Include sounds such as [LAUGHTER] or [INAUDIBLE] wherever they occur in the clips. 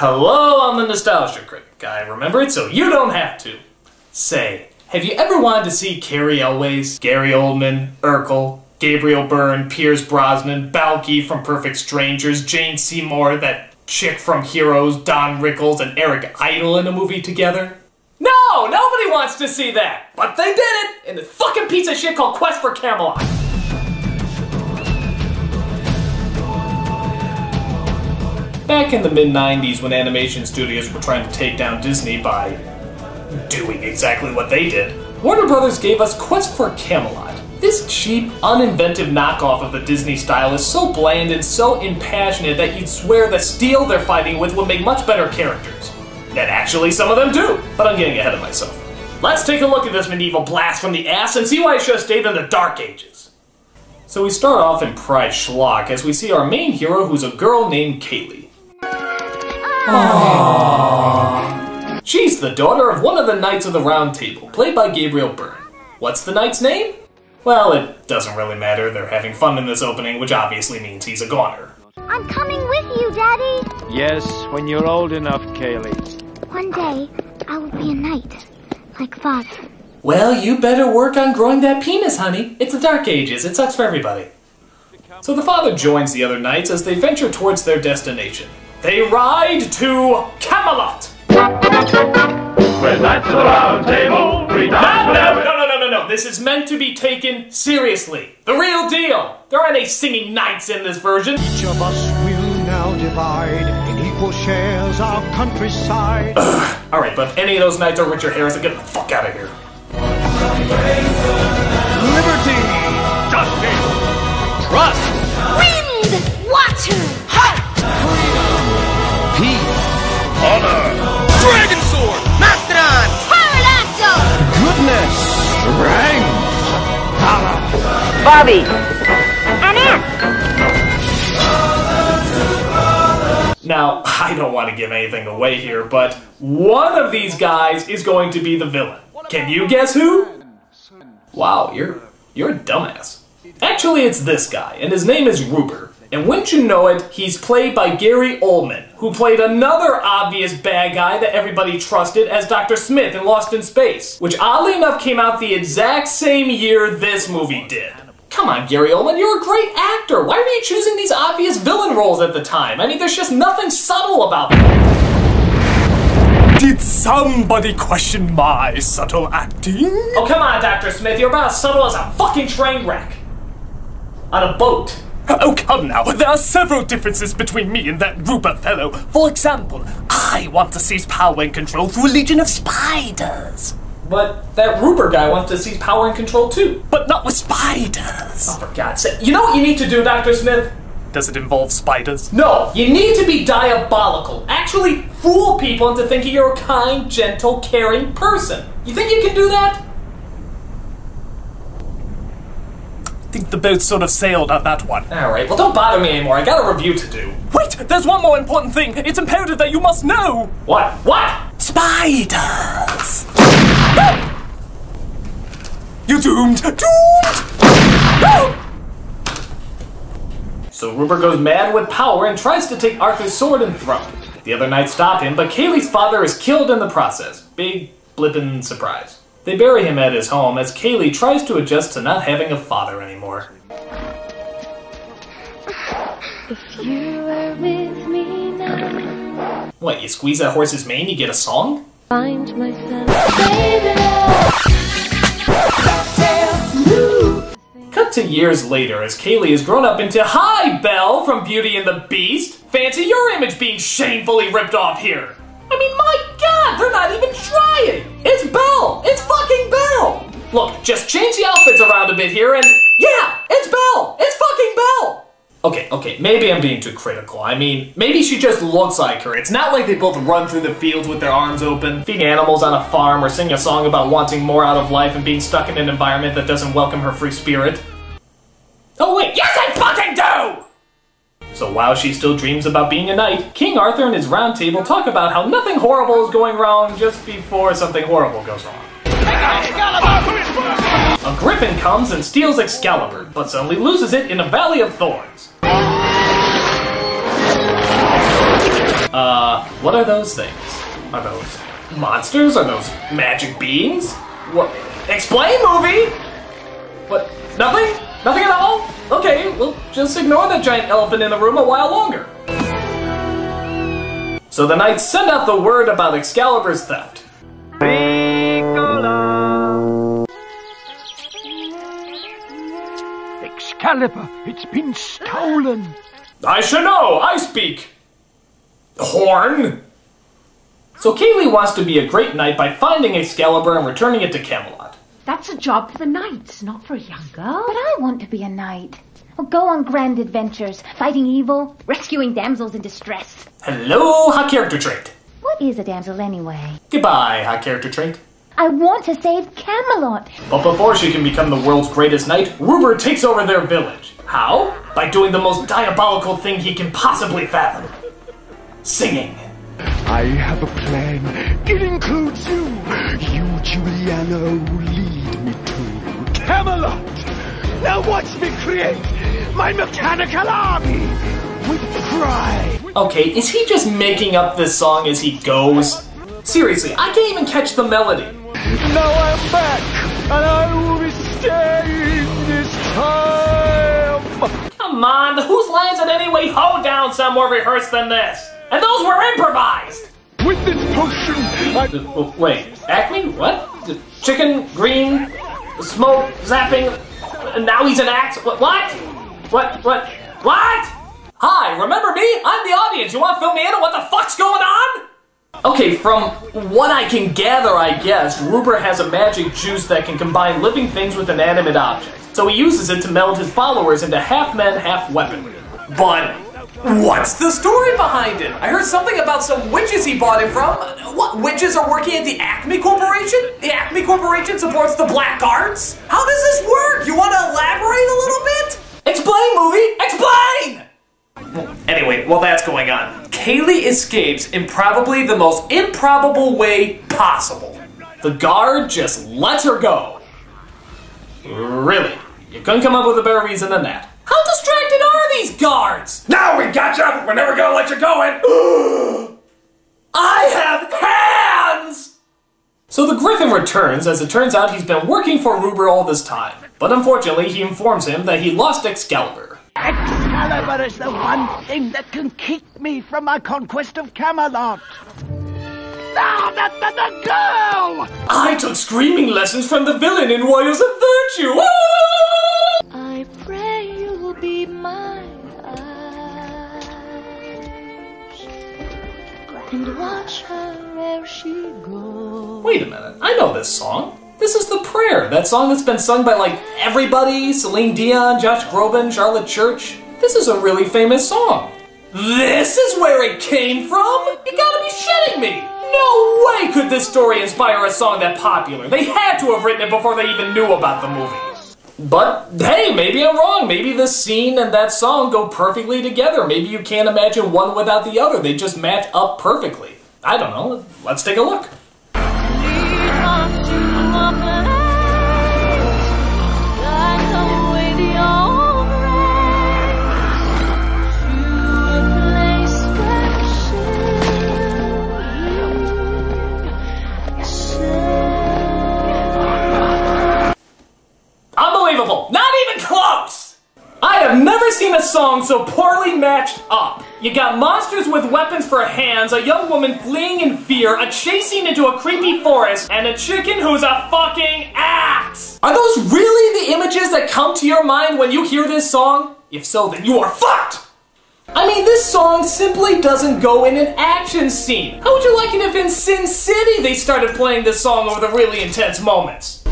Hello, I'm the Nostalgia Critic. I remember it so you don't have to. Say, have you ever wanted to see Cary Elwes, Gary Oldman, Urkel, Gabriel Byrne, Pierce Brosnan, Balki from Perfect Strangers, Jane Seymour, that chick from Heroes, Don Rickles, and Eric Idle in a movie together? No, nobody wants to see that! But they did it in this fucking piece of shit called Quest for Camelot! Back in the mid 90s, when animation studios were trying to take down Disney by doing exactly what they did, Warner Brothers gave us Quest for Camelot. This cheap, uninventive knockoff of the Disney style is so bland and so impassionate that you'd swear the steel they're fighting with would make much better characters. And actually, some of them do, but I'm getting ahead of myself. Let's take a look at this medieval blast from the ass and see why it should have stayed in the Dark Ages. So we start off in Pride Schlock as we see our main hero who's a girl named Kayley. She's the daughter of one of the Knights of the Round Table, played by Gabriel Byrne. What's the knight's name? Well, it doesn't really matter. They're having fun in this opening, which obviously means he's a goner. I'm coming with you, Daddy. Yes, when you're old enough, Kayley. One day, I will be a knight, like Father. Well, you better work on growing that penis, honey. It's the Dark Ages. It sucks for everybody. So the father joins the other knights as they venture towards their destination. They ride to Camelot. We're knights of the round table, three No, no, no, no, no, no, no. This is meant to be taken seriously. The real deal. There aren't any singing knights in this version. Each of us will now divide in equal shares our countryside. All right, but if any of those knights are Richard Harrison, get the fuck out of here. Liberty! Justice! Trust! Wind! Water! Peace! Dragon Sword! Mastodon! Pterodactyl! Goodness! Strength! Valor! Bobby, An ant! Now, I don't want to give anything away here, but one of these guys is going to be the villain. Can you guess who? Wow, you're you're a dumbass. Actually, it's this guy, and his name is Ruber. And wouldn't you know it, he's played by Gary Oldman, who played another obvious bad guy that everybody trusted as Dr. Smith in Lost in Space, which oddly enough came out the exact same year this movie did. Come on, Gary Oldman, you're a great actor. Why were you choosing these obvious villain roles at the time? I mean, there's just nothing subtle about them. Did somebody question my subtle acting? Oh, come on, Dr. Smith, you're about as subtle as a fucking train wreck. On a boat. Oh, come now. There are several differences between me and that Ruber fellow. For example, I want to seize power and control through a legion of spiders. But that Ruber guy wants to seize power and control too. But not with spiders. Oh, for God's sake. You know what you need to do, Dr. Smith? Does it involve spiders? No, you need to be diabolical. Actually, fool people into thinking you're a kind, gentle, caring person. You think you can do that? I think the boat sort of sailed on that one. Alright, well, don't bother me anymore. I got a review to do. Wait, there's one more important thing. It's imperative that you must know. What? What? Spiders. [GASPS] you doomed. Doomed. [GASPS] So Ruber goes mad with power and tries to take Arthur's sword and throne. The other knights stop him, but Kayley's father is killed in the process. Big, blippin' surprise. They bury him at his home as Kayley tries to adjust to not having a father anymore. You are with me now. What, you squeeze that horse's mane, you get a song? Find myself. Cut to years later as Kayley has grown up into Hi, Belle from Beauty and the Beast! Fancy your image being shamefully ripped off here! I mean, my god, they're not even trying! It's Belle! It's fucking Belle! Look, just change the outfits around a bit here and. Yeah! It's Belle! It's fucking Belle! Okay, okay, maybe I'm being too critical. I mean, maybe she just looks like her. It's not like they both run through the fields with their arms open, feeding animals on a farm, or sing a song about wanting more out of life and being stuck in an environment that doesn't welcome her free spirit. Oh wait, yes I fucking do! So while she still dreams about being a knight, King Arthur and his round table talk about how nothing horrible is going wrong just before something horrible goes wrong. A griffin comes and steals Excalibur, but suddenly loses it in a valley of thorns. Uh, What are those things? Are those monsters? Are those magic beings? What? Explain, movie! What? Nothing? Nothing at all? Okay, we'll just ignore that giant elephant in the room a while longer. So the knights send out the word about Excalibur's theft. Excalibur, it's been stolen. I should know, I speak. Horn. So Kayley wants to be a great knight by finding Excalibur and returning it to Camelot. That's a job for the knights, not for a young girl. But I want to be a knight. I'll go on grand adventures, fighting evil, rescuing damsels in distress. Hello, hot character trait. What is a damsel anyway? Goodbye, hot character trait. I want to save Camelot. But before she can become the world's greatest knight, Ruber takes over their village. How? By doing the most diabolical thing he can possibly fathom. Singing. I have a plan. It includes you. You, Juliana, lead me to Camelot. Now watch me create my mechanical army with pride. Okay, is he just making up this song as he goes? Seriously, I can't even catch the melody. Now I'm back, and I will be staying this time. Come on, whose lines did anyway hold down some more rehearsed than this? And those were improvised! With this potion, I Wait, Acme? What? The Chicken, green, smoke, zapping, and now he's an axe? What? What? What? What? What? Hi, remember me? I'm the audience. You want to fill me in on what the fuck's going on? Okay, from what I can gather, I guess, Ruber has a magic juice that can combine living things with inanimate objects. So he uses it to meld his followers into half men, half weapon. But what's the story behind it? I heard something about some witches he bought it from. Uh, what, witches are working at the Acme Corporation? The Acme Corporation supports the Black Arts? How does this work? You want to elaborate a little bit? Explain, movie! Explain! Anyway, while that's going on, Kayley escapes in probably the most improbable way possible. The guard just lets her go. Really? You couldn't come up with a better reason than that. How distracted are these guards? Now we got you! We're never gonna let you go in! [GASPS] I have hands! So the Griffin returns, as it turns out he's been working for Ruber all this time. But unfortunately, he informs him that he lost Excalibur. Excalibur is the one thing that can keep me from my conquest of Camelot. No, not the, the girl! I took screaming lessons from the villain in Warriors of Virtue! She. Wait a minute, I know this song. This is The Prayer, that song that's been sung by like everybody Celine Dion, Josh Groban, Charlotte Church. This is a really famous song. This is where it came from? You gotta be shitting me! No way could this story inspire a song that popular. They had to have written it before they even knew about the movie. But hey, maybe I'm wrong. Maybe this scene and that song go perfectly together. Maybe you can't imagine one without the other. They just match up perfectly. I don't know. Let's take a look. Song so poorly matched up. You got monsters with weapons for hands, a young woman fleeing in fear, a chasing into a creepy forest, and a chicken who's a fucking axe! Are those really the images that come to your mind when you hear this song? If so, then you are fucked! I mean, this song simply doesn't go in an action scene. How would you like it if in Sin City they started playing this song over the really intense moments?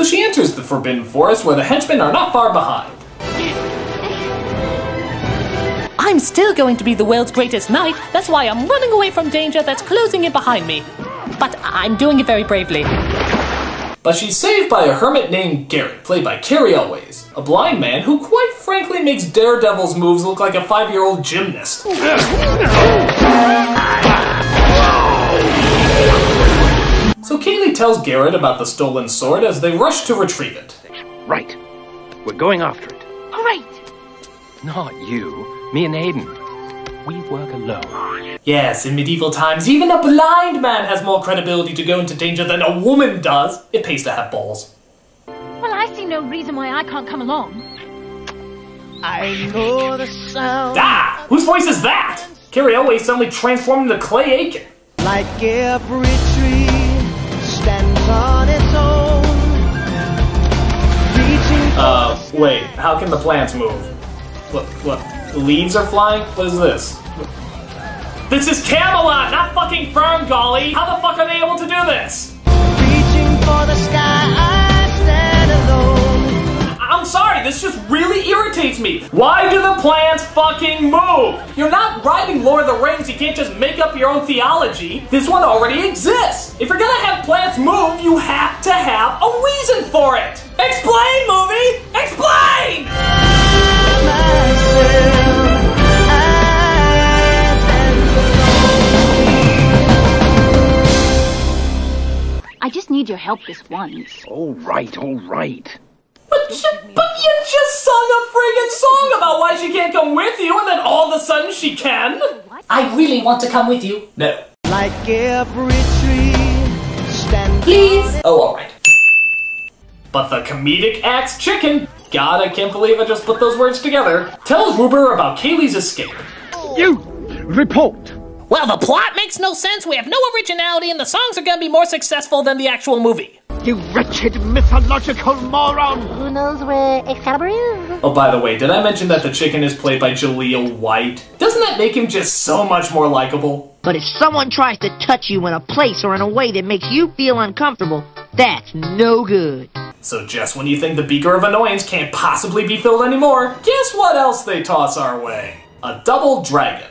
So she enters the Forbidden Forest where the henchmen are not far behind. I'm still going to be the world's greatest knight. That's why I'm running away from danger that's closing in behind me. But I'm doing it very bravely. But she's saved by a hermit named Garrett, played by Cary Elwes, a blind man who quite frankly makes Daredevil's moves look like a five-year-old gymnast. So Kayley tells Garrett about the stolen sword as they rush to retrieve it. Right. We're going after it. Great. Not you. Me and Ayden. We work alone. Yes, in medieval times, even a blind man has more credibility to go into danger than a woman does. It pays to have balls. Well, I see no reason why I can't come along. I know the sound. Ah! Whose voice is that? Cary Elwes suddenly transformed into Clay Aiken. Like every tree stands on its own. Reaching Uh, wait, how can the plants move? What, what, leaves are flying? What is this? This is Camelot, not fucking FernGully! How the fuck are they able to do this? reaching for the sky, I stand alone. I'm sorry, this just really irritates me. Why do the plants fucking move? You're not writing Lord of the Rings, you can't just make up your own theology. This one already exists. If you're gonna have plants move, you have to have a reason for it. Explain, movie! Explain! I just need your help this once. All right, all right. But you, but you just sung a friggin' song about why she can't come with you, and then all of a sudden she can? I really want to come with you. No. Like every tree stands Please. Oh, alright. But the comedic axe chicken, God, I can't believe I just put those words together, tells Ruber about Kayley's escape. You! Report! Well, the plot makes no sense, we have no originality, and the songs are gonna be more successful than the actual movie. You wretched mythological moron! Who knows where Excalibur is? Oh, by the way, did I mention that the chicken is played by Jaleel White? Doesn't that make him just so much more likable? But if someone tries to touch you in a place or in a way that makes you feel uncomfortable, that's no good. So just when you think the beaker of annoyance can't possibly be filled anymore, guess what else they toss our way? A double dragon.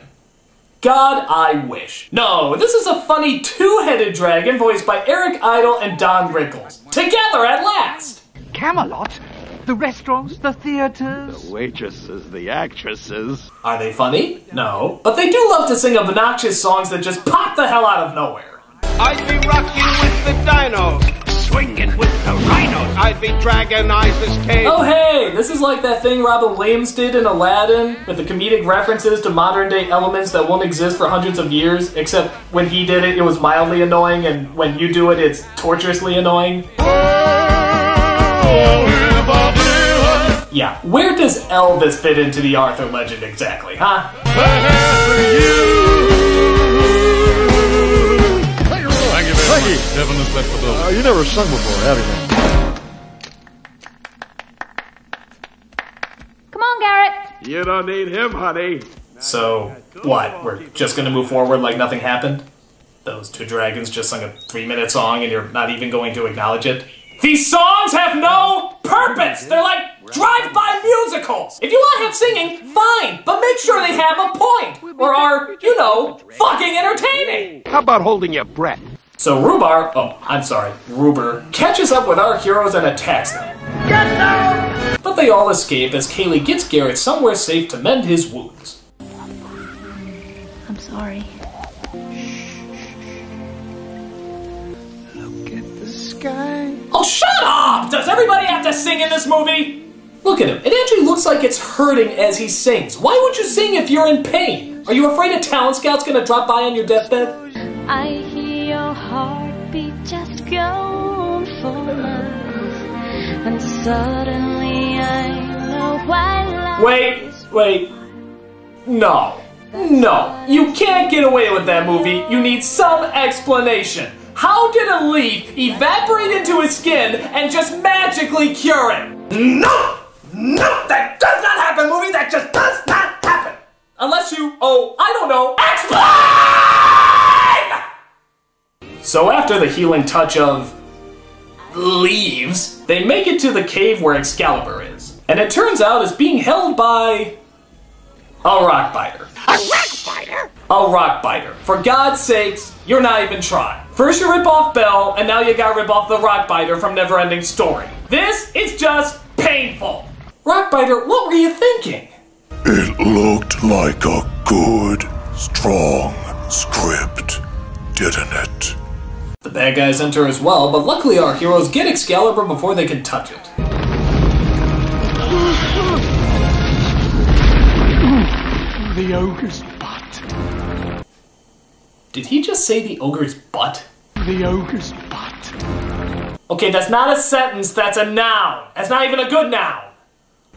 God, I wish. No, this is a funny two-headed dragon voiced by Eric Idle and Don Rickles. Together at last! Camelot? The restaurants, the theaters? The waitresses, the actresses. Are they funny? No. But they do love to sing obnoxious songs that just pop the hell out of nowhere. I'd be rocking with the dinos, swinging with the rhinos. I'd be dragging Isis cave. Oh hey, this is like that thing Robin Williams did in Aladdin with the comedic references to modern day elements that won't exist for hundreds of years, except when he did it, it was mildly annoying, and when you do it, it's torturously annoying. Yeah, where does Elvis fit into the Arthur legend exactly, huh? Thank you. Devon has left the building. Uh, you never sung before, have you? Come on, Garrett. You don't need him, honey. So, what? We're just gonna move forward like nothing happened? Those two dragons just sung a three minute song and you're not even going to acknowledge it? These songs have no purpose! They're like drive by musicals! If you want to have singing, fine, but make sure they have a point! Or are, you know, fucking entertaining! How about holding your breath? So Rubar, oh, I'm sorry, Ruber, catches up with our heroes and attacks them. But they all escape as Kayley gets Garrett somewhere safe to mend his wounds. I'm sorry. Look at the sky. Oh, shut up! Does everybody have to sing in this movie? Look at him. It actually looks like it's hurting as he sings. Why would you sing if you're in pain? Are you afraid a talent scout's gonna drop by on your deathbed? I hear your heartbeat for miles, and suddenly I know why Wait, wait. No. No. You can't get away with that movie. You need some explanation. How did a leaf evaporate into his skin and just magically cure it? No! No! That does not happen, movie! That just does not happen! Unless you, oh, I don't know, explain! So after the healing touch of leaves, they make it to the cave where Excalibur is. And it turns out it's being held by a rock biter. A rock biter? A rock biter. For God's sakes, you're not even trying. First you rip off Belle, and now you gotta rip off the rock biter from Neverending Story. This is just painful. Rockbiter, what were you thinking? It looked like a good, strong script, didn't it? The bad guys enter as well, but luckily our heroes get Excalibur before they can touch it. The ogre's butt. Did he just say the ogre's butt? The ogre's butt. Okay, that's not a sentence, that's a noun. That's not even a good noun.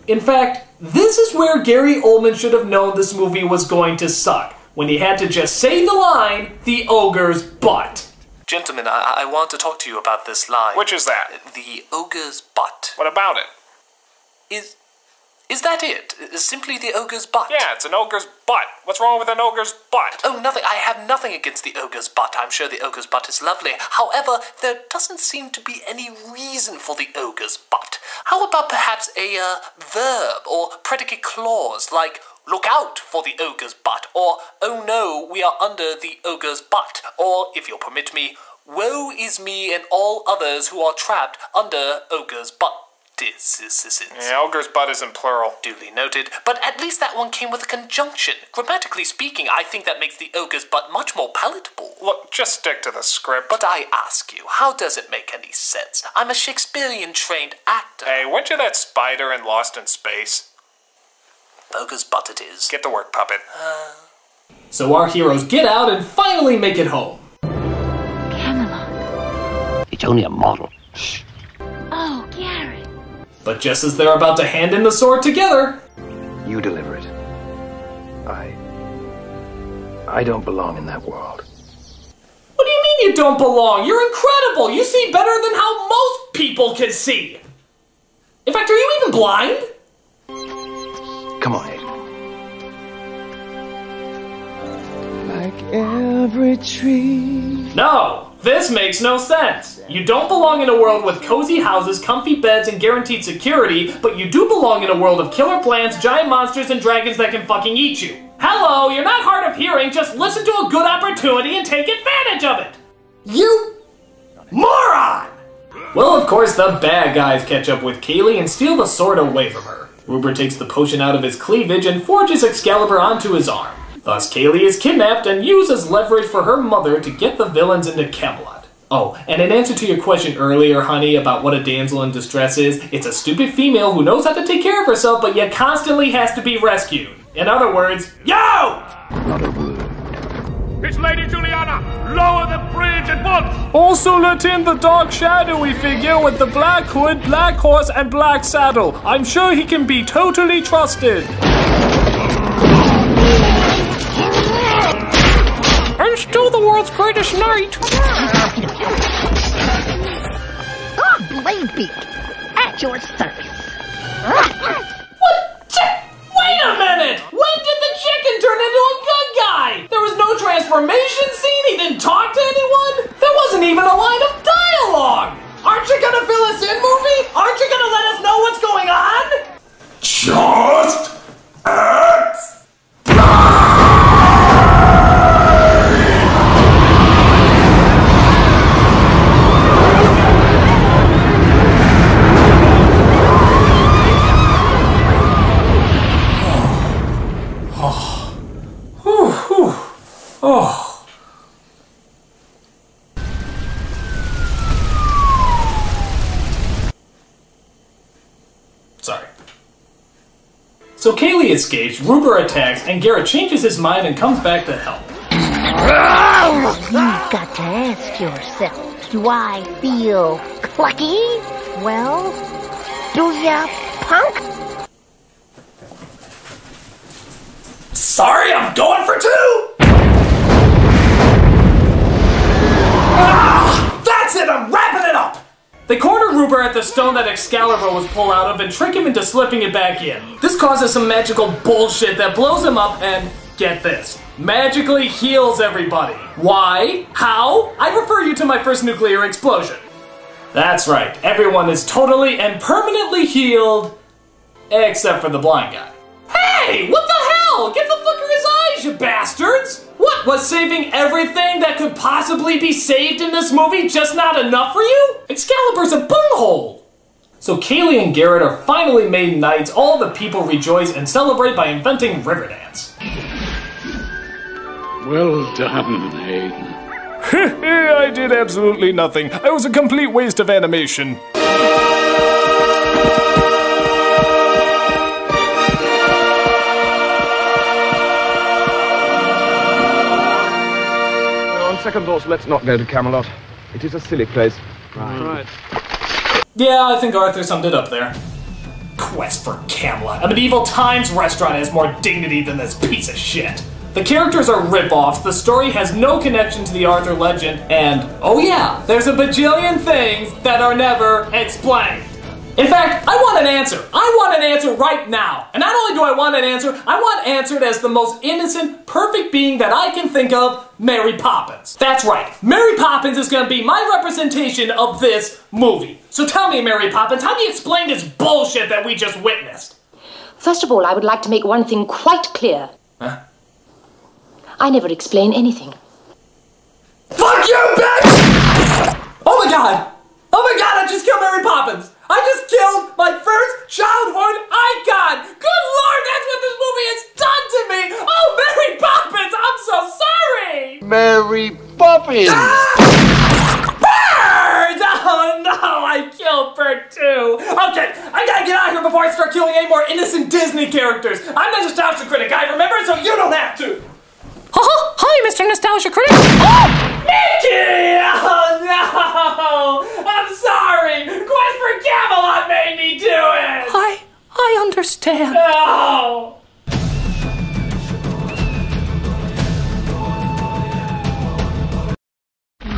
In fact, this is where Gary Oldman should have known this movie was going to suck, when he had to just say the line, the ogre's butt. Gentlemen, I, I want to talk to you about this line. Which is that? The ogre's butt. What about it? Is is that it? Simply the ogre's butt? Yeah, it's an ogre's butt. What's wrong with an ogre's butt? Oh, nothing. I have nothing against the ogre's butt. I'm sure the ogre's butt is lovely. However, there doesn't seem to be any reason for the ogre's butt. How about perhaps a uh, verb or predicate clause like look out for the ogre's butt or oh no, we are under the ogre's butt or if you'll permit me, woe is me and all others who are trapped under ogre's butt. Yeah, ogre's butt is in plural. Duly noted. But at least that one came with a conjunction. Grammatically speaking, I think that makes the ogre's butt much more palatable. Look, just stick to the script. But I ask you, how does it make any sense? I'm a Shakespearean trained actor. Hey, weren't you that spider in Lost in Space? Ogre's butt it is. Get to work, puppet. Uh... So our heroes get out and finally make it home. Camelot. It's only a model. Shh. Oh, Gary. But just as they're about to hand in the sword together, you deliver it. I. I don't belong in that world. What do you mean you don't belong? You're incredible! You see better than how most people can see! In fact, are you even blind? Every tree. No! This makes no sense. You don't belong in a world with cozy houses, comfy beds, and guaranteed security, but you do belong in a world of killer plants, giant monsters, and dragons that can fucking eat you. Hello, you're not hard of hearing, just listen to a good opportunity and take advantage of it. You moron! Well, of course, the bad guys catch up with Kayley and steal the sword away from her. Ruber takes the potion out of his cleavage and forges Excalibur onto his arm. Thus, Kayley is kidnapped and used as leverage for her mother to get the villains into Camelot. Oh, and in answer to your question earlier, honey, about what a damsel in distress is, it's a stupid female who knows how to take care of herself, but yet constantly has to be rescued. In other words, yo! Not a word. It's Lady Juliana! Lower the bridge at once! Also let in the dark shadowy figure with the black hood, black horse, and black saddle. I'm sure he can be totally trusted. World's greatest knight. Oh, Bladebeak! At your service. What? Wait a minute! When did the chicken turn into a good guy? There was no transformation scene, he didn't talk to anyone? There wasn't even a line of dialogue! Aren't you gonna fill us in, movie? Aren't you gonna let us know what's going on? Just Escapes, Ruber attacks, and Garrett changes his mind and comes back to help. You've got to ask yourself, do I feel clucky? Well, do ya, punk? Sorry, I'm going for two! Ah, that's it, I'm wrapping it up! They corner Ruber at the stone that Excalibur was pulled out of and trick him into slipping it back in. This causes some magical bullshit that blows him up and, get this, magically heals everybody. Why? How? I refer you to my first nuclear explosion. That's right, everyone is totally and permanently healed, except for the blind guy. Hey, what the hell? Give the fucker his eyes, you bastards! What What? Was saving everything that could possibly be saved in this movie just not enough for you? Excalibur's a bunghole! So Kayley and Garrett are finally made knights. All the people rejoice and celebrate by inventing Riverdance. Well done, Hayden. [LAUGHS] I did absolutely nothing. I was a complete waste of animation. Second thoughts, let's not go to Camelot. It is a silly place. Right. Yeah, I think Arthur summed it up there. Quest for Camelot. A medieval times restaurant has more dignity than this piece of shit. The characters are rip-offs, the story has no connection to the Arthur legend, and oh yeah, there's a bajillion things that are never explained. In fact, I want an answer. I want an answer right now. And not only do I want an answer, I want answered as the most innocent, perfect being that I can think of, Mary Poppins. That's right. Mary Poppins is going to be my representation of this movie. So tell me, Mary Poppins, how do you explain this bullshit that we just witnessed? First of all, I would like to make one thing quite clear. Huh? I never explain anything. Fuck you, bitch! Oh my god! Oh my god, I just killed Mary Poppins! I just killed my first childhood icon! Good lord, that's what this movie has done to me! Oh, Mary Poppins, I'm so sorry! Mary Poppins! Bird! [LAUGHS] Oh no, I killed Bird too! Okay, I gotta get out of here before I start killing any more innocent Disney characters! I'm the nostalgia critic, I remember, so you don't have to! [LAUGHS] Hi, Mr. Nostalgia Critic. Oh! Mickey! [LAUGHS] Oh no! I'm sorry! Quest Camelot made me do it! I I understand. No!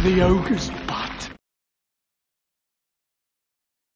The ogre's